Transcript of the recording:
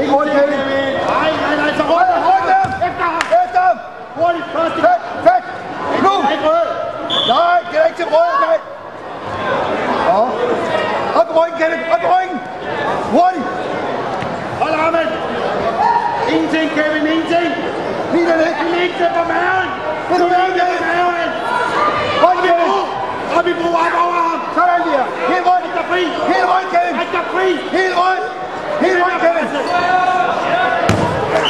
Ikke rundt, Kevin. Nej, nej, nej, så Rundt, rundt. rundt dem. Efter ham. Efter ham. Hurtigt, først. Fæk, fæk. Nu. Ikke rød. Nej, det er ikke til rød, nej. Ja. Op i ryggen, Kevin. Op i ryggen. Hurtigt. Hold armen. Ingenting, Kevin, ingenting. Lige den ikke. Lige ikke til på maven. Vil du være på maven. Rundt, Kevin. Op i bro, op over ham. Sådan der. Helt rundt. Ræk dig fri. Helt rundt, Kevin. Ræk dig fri. Helt rundt. Helt.